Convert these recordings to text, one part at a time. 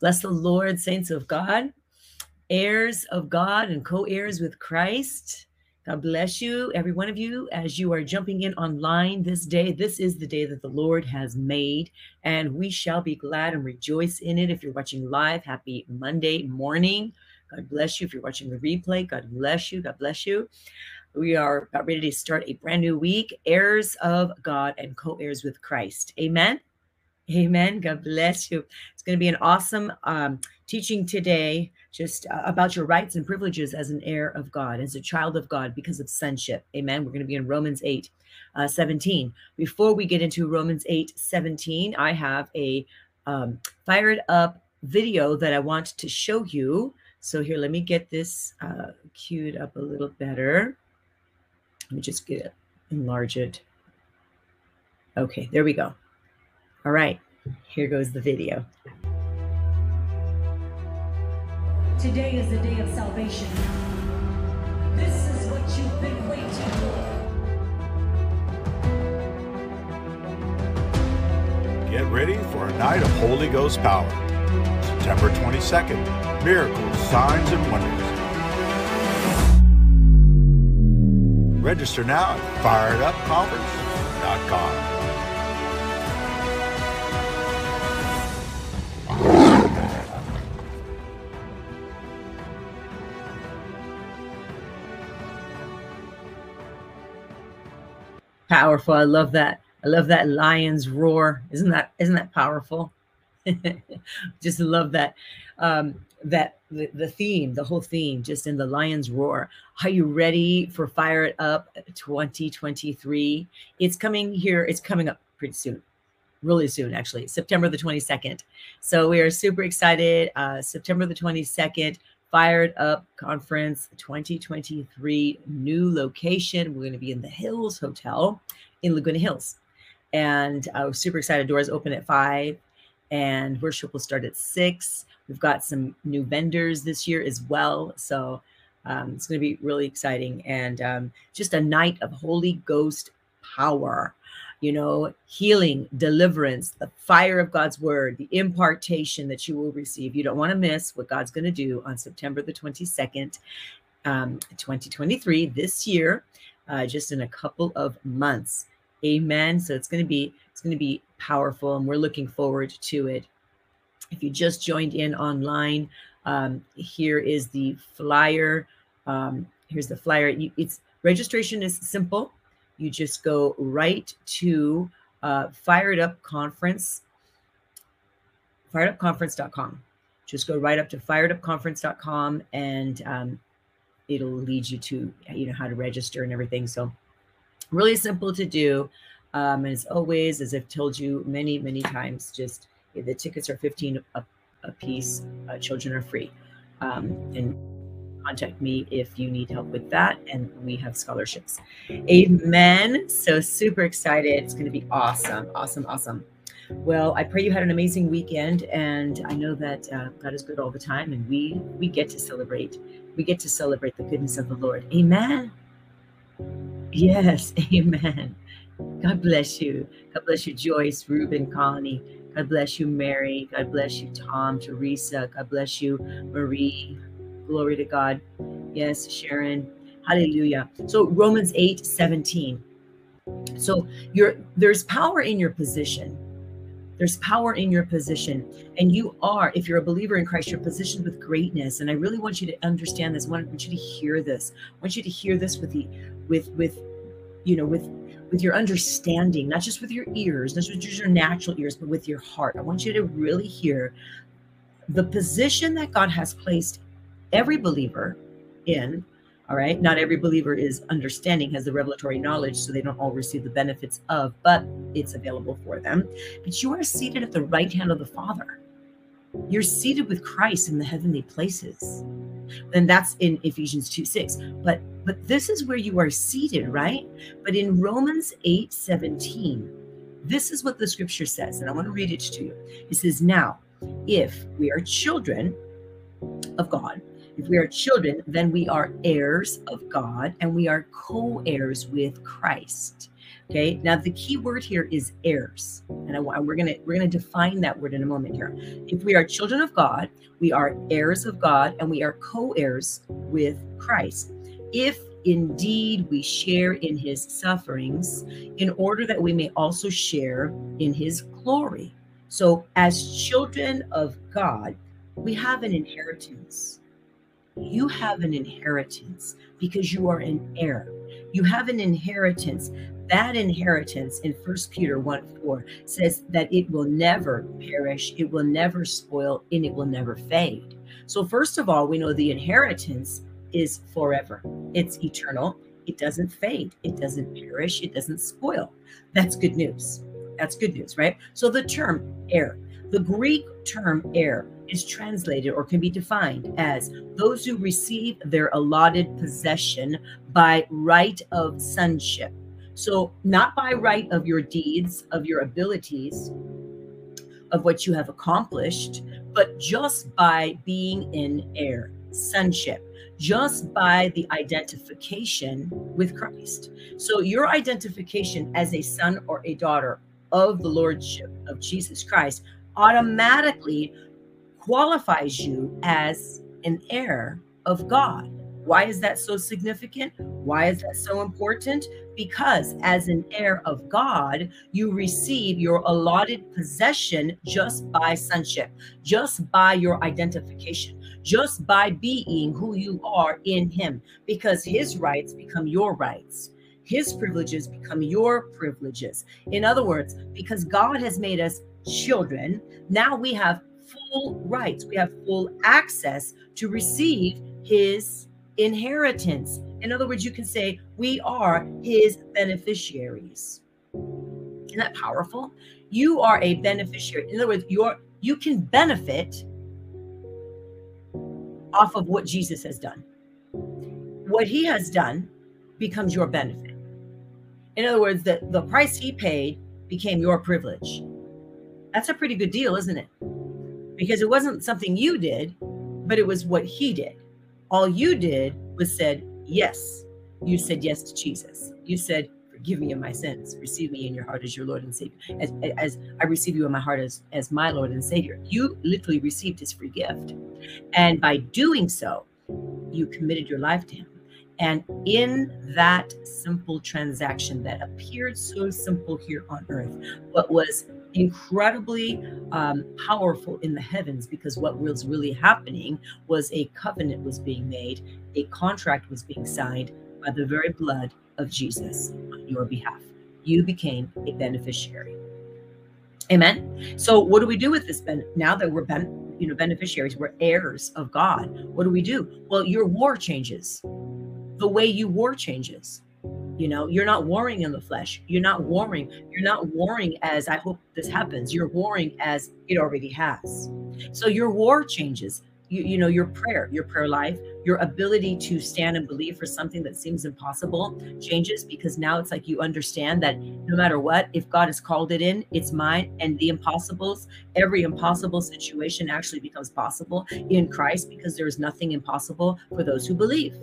Bless the Lord, saints of God, heirs of God, and co heirs with Christ. God bless you, every one of you, as you are jumping in online this day. This is the day that the Lord has made, and we shall be glad and rejoice in it. If you're watching live, happy Monday morning. God bless you. If you're watching the replay, God bless you. God bless you. We are about ready to start a brand new week, heirs of God and co heirs with Christ. Amen. Amen. God bless you. It's going to be an awesome um, teaching today, just uh, about your rights and privileges as an heir of God, as a child of God, because of sonship. Amen. We're going to be in Romans 8 uh, 17. Before we get into Romans 8 17, I have a um, fired up video that I want to show you. So, here, let me get this uh, queued up a little better. Let me just get it, enlarge it. Okay, there we go. All right, here goes the video. Today is the day of salvation. This is what you've been waiting for. Get ready for a night of Holy Ghost power. September 22nd, miracles, signs, and wonders. Register now at firedupconference.com. Powerful. I love that. I love that lion's roar. Isn't that isn't that powerful? just love that um that the, the theme, the whole theme, just in the lion's roar. Are you ready for Fired Up 2023? It's coming here, it's coming up pretty soon really soon, actually, September the 22nd. So we are super excited. Uh, September the 22nd, Fired Up Conference 2023, new location. We're going to be in the Hills Hotel in Laguna Hills. And I was super excited. Doors open at five and worship will start at six. We've got some new vendors this year as well. So um, it's going to be really exciting and um, just a night of Holy Ghost power you know, healing, deliverance, the fire of God's word, the impartation that you will receive. You don't want to miss what God's going to do on September the 22nd, um, 2023, this year, uh, just in a couple of months. Amen. So it's going to be it's going to be powerful, and we're looking forward to it. If you just joined in online, um, here is the flyer. Um, here's the flyer. It's registration is simple you just go right to uh, Fired Up Conference, firedupconference.com. Just go right up to firedupconference.com and um, it'll lead you to you know how to register and everything. So really simple to do. Um, as always, as I've told you many, many times, just the tickets are 15 a, a piece. Uh, children are free. Um, and contact me if you need help with that. And we have scholarships. Amen. So super excited. It's going to be awesome. Awesome. Awesome. Well, I pray you had an amazing weekend, and I know that uh, God is good all the time, and we we get to celebrate. We get to celebrate the goodness of the Lord. Amen. Yes, Amen. God bless you. God bless you, Joyce, Ruben, Connie. God bless you, Mary. God bless you, Tom, Teresa. God bless you, Marie, Glory to God. Yes, Sharon. Hallelujah. So Romans 8 17. So you're there's power in your position. There's power in your position. And you are, if you're a believer in Christ, you're positioned with greatness. And I really want you to understand this. I want you to hear this. I want you to hear this with the with with you know with with your understanding, not just with your ears, not just your natural ears, but with your heart. I want you to really hear the position that God has placed every believer in all right? Not every believer is understanding has the revelatory knowledge so they don't all receive the benefits of but it's available for them. But you are seated at the right hand of the father. You're seated with christ in the heavenly places. And that's in ephesians 2 6 but but this is where you are seated right? But in romans 8 17 this is what the scripture says and i want to read it to you. It says now if we are children of god if we are children, then we are heirs of God and we are co heirs with Christ. Okay. Now the key word here is heirs, and I, we're gonna we're gonna define that word in a moment here. If we are children of God, we are heirs of God, and we are co-heirs with Christ. If indeed we share in His sufferings, in order that we may also share in His glory. So, as children of God, we have an inheritance. You have an inheritance because you are an heir. You have an inheritance that inheritance in First Peter 1 4 says that it will never perish, it will never spoil, and it will never fade. So, first of all, we know the inheritance is forever, it's eternal, it doesn't fade, it doesn't perish, it doesn't spoil. That's good news. That's good news, right? So, the term heir, the Greek term heir is translated or can be defined as those who receive their allotted possession by right of sonship so, not by right of your deeds, of your abilities, of what you have accomplished, but just by being in heir, sonship, just by the identification with Christ. So, your identification as a son or a daughter of the Lordship of Jesus Christ automatically qualifies you as an heir of God. Why is that so significant? Why is that so important? Because as an heir of God, you receive your allotted possession just by sonship, just by your identification, just by being who you are in Him, because His rights become your rights. His privileges become your privileges. In other words, because God has made us children, now we have full rights, we have full access to receive His inheritance. In other words, you can say, We are his beneficiaries. Isn't that powerful? You are a beneficiary. In other words, you're you can benefit off of what Jesus has done. What he has done becomes your benefit. In other words, the, the price he paid became your privilege. That's a pretty good deal, isn't it? Because it wasn't something you did, but it was what he did. All you did was said, Yes. You said yes to Jesus. You said, Forgive me of my sins. Receive me in your heart as your Lord and Savior. As, as I receive you in my heart as, as my Lord and Savior. You literally received his free gift. And by doing so, you committed your life to him. And in that simple transaction that appeared so simple here on earth, but was incredibly um, powerful in the heavens because what was really happening was a covenant was being made, a contract was being signed by the very blood of Jesus on your behalf. You became a beneficiary. Amen. So what do we do with this? Ben- now that we're ben- you know beneficiaries, we're heirs of God. What do we do? Well, your war changes. The way you war changes you know, you're not warring in the flesh. You're not warring. You're not warring as I hope this happens. You're warring as it already has. So your war changes. You, you know, your prayer, your prayer life, your ability to stand and believe for something that seems impossible changes because now it's like you understand that no matter what, if God has called it in, it's mine. And the impossibles, every impossible situation actually becomes possible in Christ because there is nothing impossible for those who believe.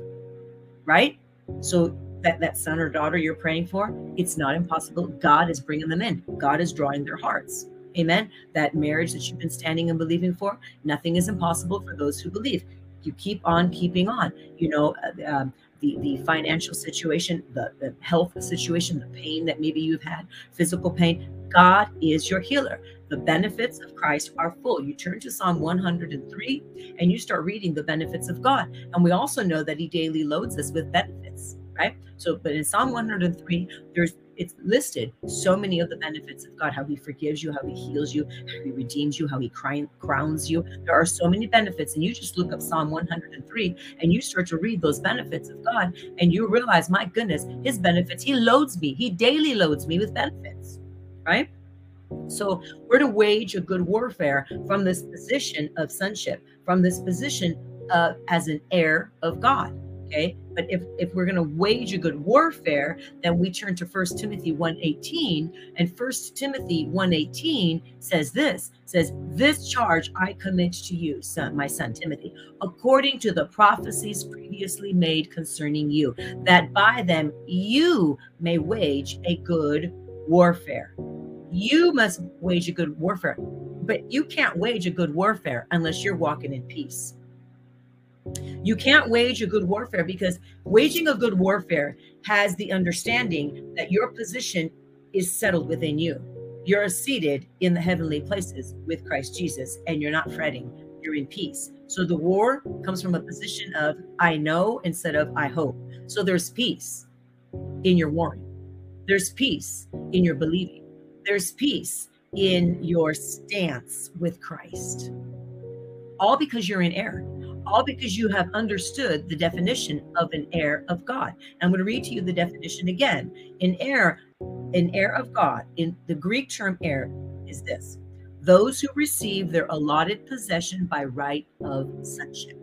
Right? So that that son or daughter you're praying for it's not impossible. God is bringing them in. God is drawing their hearts. Amen? That marriage that you've been standing and believing for nothing is impossible for those who believe. You keep on keeping on. You know uh, um, the, the financial situation the, the health situation the pain that maybe you've had physical pain. God is your healer. The benefits of Christ are full. You turn to Psalm 103 and you start reading the benefits of God. And we also know that He daily loads us with benefits right? So, but in Psalm 103, there's it's listed so many of the benefits of God, how he forgives you, how he heals you, how he redeems you, how he crowns you. There are so many benefits. And you just look up Psalm 103 and you start to read those benefits of God and you realize, my goodness, his benefits, he loads me. He daily loads me with benefits, right? So we're to wage a good warfare from this position of sonship, from this position uh, as an heir of God. Okay But if, if we're going to wage a good warfare, then we turn to First Timothy 1:18, and First Timothy 1:18 says this, says, "This charge I commit to you, son, my son Timothy, according to the prophecies previously made concerning you, that by them you may wage a good warfare." You must wage a good warfare, but you can't wage a good warfare unless you're walking in peace. You can't wage a good warfare because waging a good warfare has the understanding that your position is settled within you. You're seated in the heavenly places with Christ Jesus and you're not fretting. You're in peace. So the war comes from a position of I know instead of I hope. So there's peace in your warring. There's peace in your believing. There's peace in your stance with Christ. All because you're in heir all because you have understood the definition of an heir of God. I'm going to read to you the definition again. An heir, an heir of God, in the Greek term heir is this those who receive their allotted possession by right of sonship.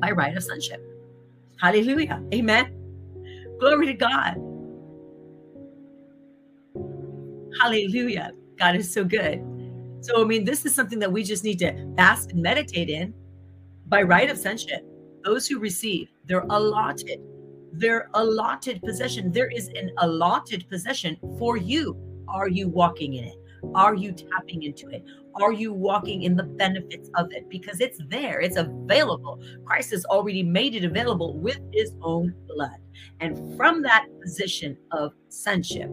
By right of sonship. Hallelujah. Amen. Glory to God. Hallelujah. God is so good. So, I mean, this is something that we just need to bask and meditate in by right of sonship. Those who receive, they're allotted, their allotted possession. There is an allotted possession for you. Are you walking in it? Are you tapping into it? Are you walking in the benefits of it? Because it's there, it's available. Christ has already made it available with his own blood. And from that position of sonship,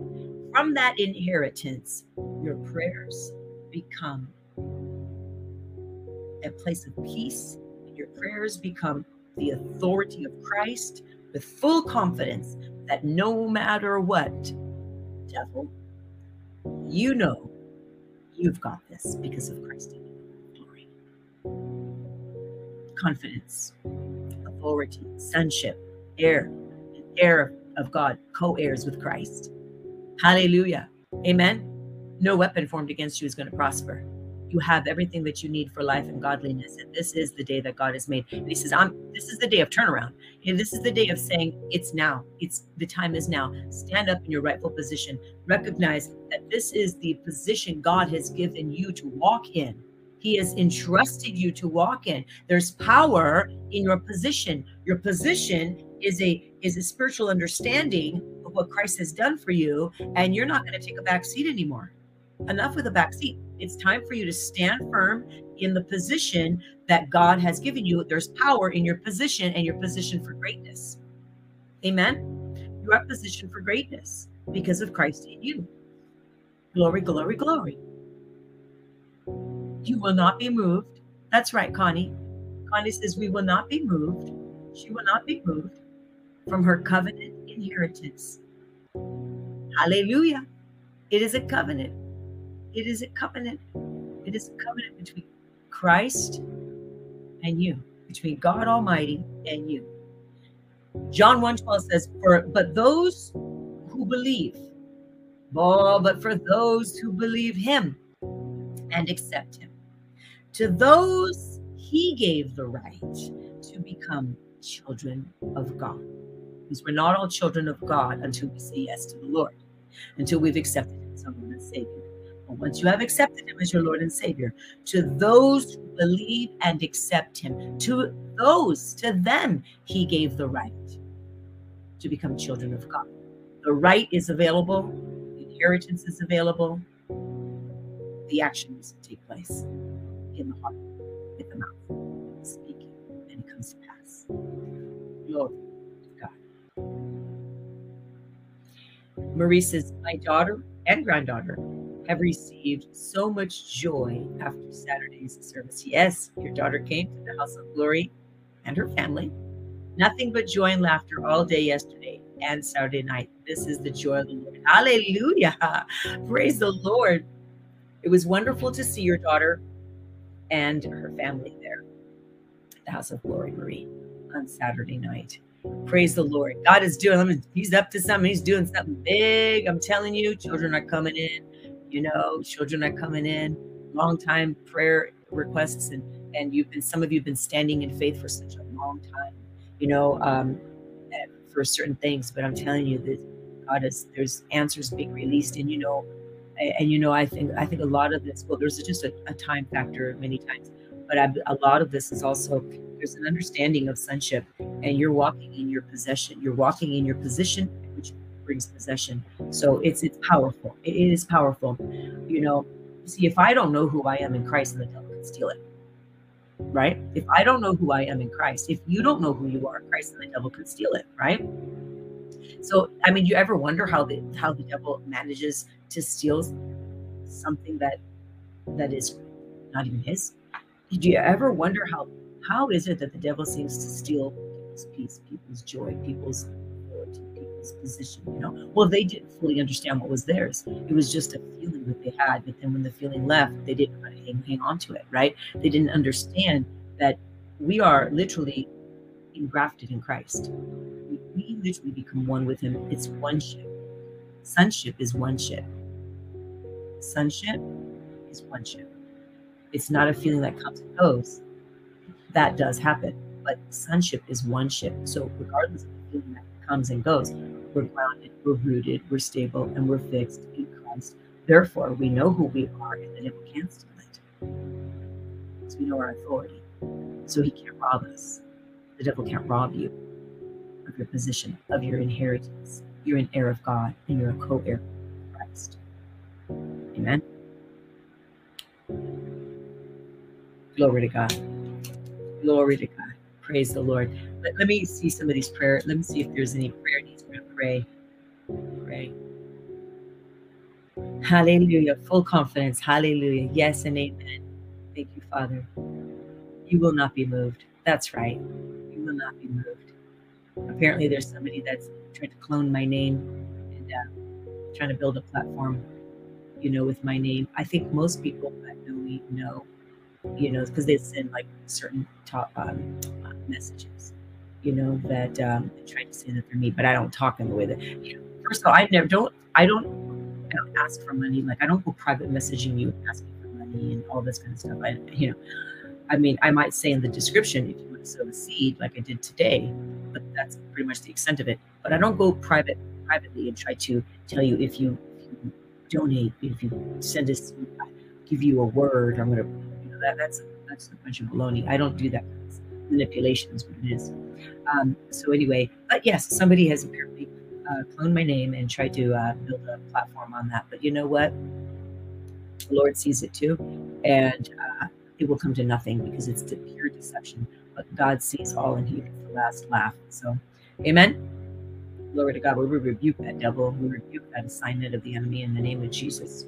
from that inheritance, your prayers, become a place of peace. And your prayers become the authority of Christ with full confidence that no matter what, devil, you know you've got this because of Christ. Glory. Confidence, authority, sonship, heir, heir of God, co heirs with Christ. Hallelujah. Amen. No weapon formed against you is going to prosper. You have everything that you need for life and godliness. And this is the day that God has made. And he says, I'm this is the day of turnaround. And this is the day of saying, It's now. It's the time is now. Stand up in your rightful position. Recognize that this is the position God has given you to walk in. He has entrusted you to walk in. There's power in your position. Your position is a is a spiritual understanding of what Christ has done for you, and you're not going to take a back seat anymore enough with a back seat. It's time for you to stand firm in the position that God has given you. There's power in your position and your position for greatness. Amen. You are positioned for greatness because of Christ in you. Glory, glory, glory. You will not be moved. That's right, Connie. Connie says, We will not be moved. She will not be moved from her covenant inheritance. Hallelujah. It is a covenant. It is a covenant. It is a covenant between Christ and you, between God Almighty and you. John 1:12 says, For but those who believe, oh, but for those who believe him and accept him, to those he gave the right to become children of God. Because we're not all children of God until we say yes to the Lord, until we've accepted him as our Lord Savior once you mm. have accepted him as your Lord and Savior, to those who believe and accept him, to those, to them, he gave the right to become children of God. The right is available, the inheritance is available, the actions take place in the heart, with the mouth, speaking, and it comes to pass. Glory to God. Marie says, My daughter and granddaughter have received so much joy after Saturday's service. Yes, your daughter came to the house of glory and her family. Nothing but joy and laughter all day yesterday and Saturday night. This is the joy of the Lord. Hallelujah. Praise the Lord. It was wonderful to see your daughter and her family there at the house of glory, Marie, on Saturday night. Praise the Lord. God is doing, he's up to something. He's doing something big. I'm telling you, children are coming in you know, children are coming in, long time prayer requests, and and you've been some of you have been standing in faith for such a long time. you know, um, for certain things. But I'm telling you that God is there's answers being released, and you know, and, you know, I think I think a lot of this. Well, there's just a, a time factor many times, but I, a lot of this is also there's an understanding of sonship, and you're walking in your possession. You're walking in your position, brings possession. So it's it's powerful. It is powerful. You know, see, if I don't know who I am in Christ, and the devil can steal it right? If I don't know who I am in Christ, if you don't know who you are in Christ, then the devil can steal it, right? So, I mean, you ever wonder how the how the devil manages to steal something that that is not even his? Do you ever wonder how how is it that the devil seems to steal people's peace, people's joy, people's position? You know, well, they didn't fully understand what was theirs. It was just a feeling that they had, but then when the feeling left, they didn't hang, hang on to it, right? They didn't understand that we are literally engrafted in Christ. We, we literally become one with Him. It's one ship. Sonship is one ship. Sonship is one ship. It's not a feeling that comes and goes. That does happen, but sonship is one ship. So regardless of the feeling that comes and goes, we're grounded, we're rooted, we're stable, and we're fixed in Christ. Therefore, we know who we are, and the devil can't steal it. Because we know our authority. So he can't rob us. The devil can't rob you of your position, of your inheritance. You're an heir of God, and you're a co heir of Christ. Amen. Glory to God. Glory to God. Praise the Lord. Let, let me see somebody's prayer. Let me see if there's any prayer needs to pray. Pray. Hallelujah. Full confidence. Hallelujah. Yes and amen. Thank you, Father. You will not be moved. That's right. You will not be moved. Apparently, there's somebody that's trying to clone my name and uh, trying to build a platform, you know, with my name. I think most people that know me know, you know, because they send like certain top um, messages, you know, that um, trying to say that they're me, but I don't talk in the way that, you know, first of all, I never don't, I don't, I don't ask for money. Like I don't go private messaging you asking for money and all this kind of stuff. I, you know, I mean, I might say in the description if you want to sow a seed, like I did today, but that's pretty much the extent of it. But I don't go private privately and try to tell you if you, if you donate, if you send us, give you a word, I'm gonna, you know, that that's that's a bunch of baloney. I don't do that. Manipulation is what it is. Um, so anyway, but yes, somebody has apparently uh, cloned my name and tried to uh, build a platform on that. But you know what? The Lord sees it too, and uh, it will come to nothing because it's pure deception. But God sees all and He gets the last laugh. So, Amen. Glory to God. We rebuke that devil. We rebuke that assignment of the enemy in the name of Jesus.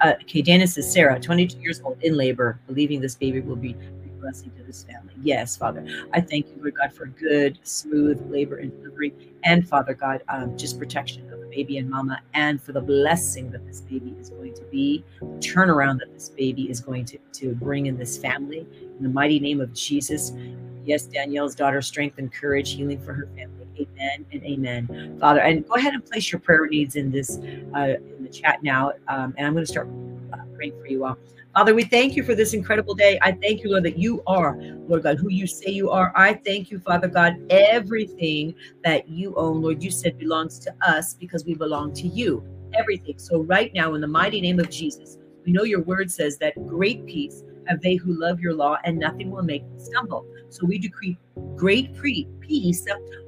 Uh, okay, Janice is Sarah, 22 years old, in labor, believing this baby will be blessing to this family. Yes, Father. I thank you, Lord God, for good, smooth labor and delivery, and Father God, um, just protection of the baby and mama, and for the blessing that this baby is going to be, the turnaround that this baby is going to, to bring in this family. In the mighty name of Jesus. Yes, Danielle's daughter, strength and courage, healing for her family. Amen and amen, Father. And go ahead and place your prayer needs in this uh, in the chat now, um, and I'm going to start uh, praying for you all. Father, we thank you for this incredible day. I thank you, Lord, that you are, Lord God, who you say you are. I thank you, Father God, everything that you own, Lord, you said belongs to us because we belong to you. Everything. So, right now, in the mighty name of Jesus, we know your word says that great peace have they who love your law, and nothing will make them stumble. So, we decree great peace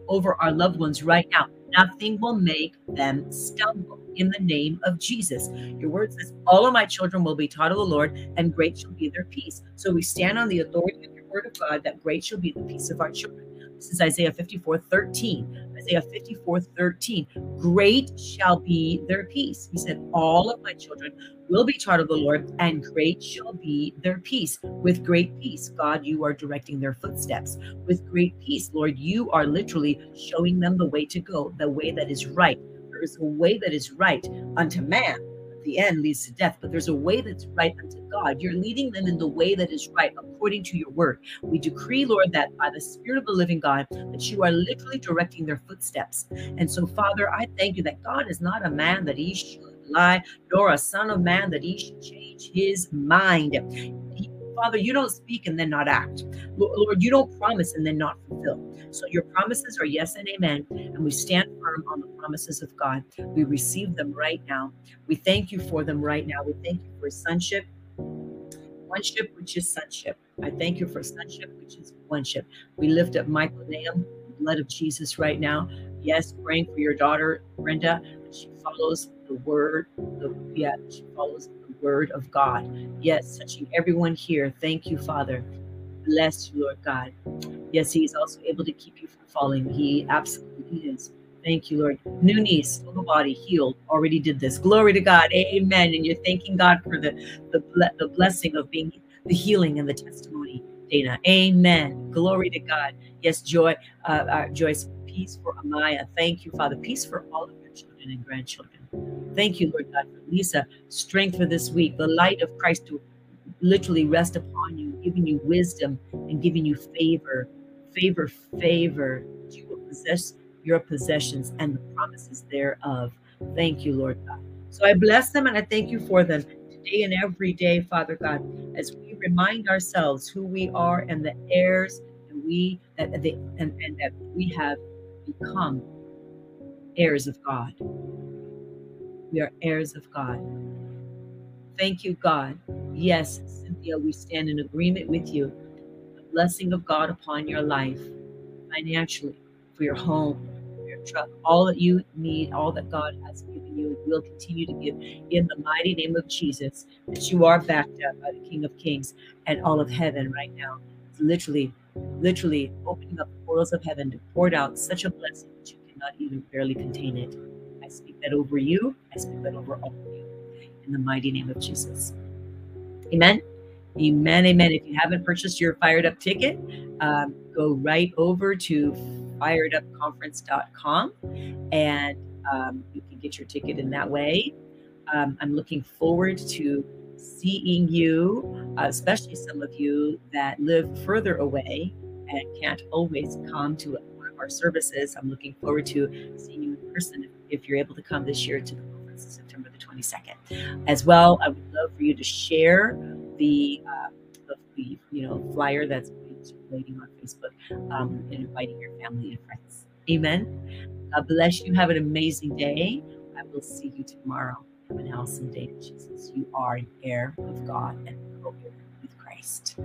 over our loved ones right now. Nothing will make them stumble in the name of Jesus. Your word says, All of my children will be taught of the Lord, and great shall be their peace. So we stand on the authority of your word of God that great shall be the peace of our children. This is Isaiah 54 13. Isaiah 54 13. Great shall be their peace. He said, All of my children will be taught of the Lord, and great shall be their peace. With great peace, God, you are directing their footsteps. With great peace, Lord, you are literally showing them the way to go, the way that is right. There is a way that is right unto man the end leads to death, but there's a way that's right unto God. You're leading them in the way that is right according to your word. We decree, Lord, that by the Spirit of the living God, that you are literally directing their footsteps. And so, Father, I thank you that God is not a man that he should lie, nor a son of man that he should change his mind. He Father, you don't speak and then not act. Lord, you don't promise and then not fulfill. So your promises are yes and amen. And we stand firm on the promises of God. We receive them right now. We thank you for them right now. We thank you for sonship, oneship, which is sonship. I thank you for sonship, which is oneship. We lift up Michael Nahum, blood of Jesus right now. Yes, praying for your daughter, Brenda. She follows the word. The, yeah, she follows word of God. Yes, touching everyone here. Thank you, Father. Bless you, Lord God. Yes, He is also able to keep you from falling. He absolutely is. Thank you, Lord. New knees, total body healed. Already did this. Glory to God. Amen. And you're thanking God for the the, the blessing of being the healing and the testimony. Dana. Amen. Glory to God. Yes, Joy, uh, uh, Joyce, peace for Amaya. Thank you, Father. Peace for all of your children and grandchildren. Thank you, Lord God, for Lisa. Strength for this week. The light of Christ to literally rest upon you, giving you wisdom and giving you favor. Favor, favor. You will possess your possessions and the promises thereof. Thank you, Lord God. So I bless them and I thank you for them today and every day, Father God, as we remind ourselves who we are and the heirs and we that they, and, and that we have become heirs of God. We are heirs of God. Thank you, God. Yes, Cynthia, we stand in agreement with you. The blessing of God upon your life, financially, for your home, truck, all that you need, all that God has given you and will continue to give in the mighty name of Jesus, that you are backed up by the King of Kings and all of heaven right now. Literally, literally opening up the portals of heaven to pour out such a blessing that you cannot even barely contain it. I speak that over you. I speak that over all of you in the mighty name of Jesus. Amen. Amen. Amen. If you haven't purchased your fired up ticket, um, go right over to firedupconference.com and um, you can get your ticket in that way. Um, I'm looking forward to seeing you, uh, especially some of you that live further away and can't always come to one of our services. I'm looking forward to seeing you in person if, you're able to come this year to the conference September the 22nd. As well, I would love for you to share the, uh, the you know flyer that's circulating on Facebook um, and inviting your family and friends. Amen. God bless you. Have an amazing day. I will see you tomorrow. Have an awesome day, Jesus. You are an heir of God and co-heir with Christ.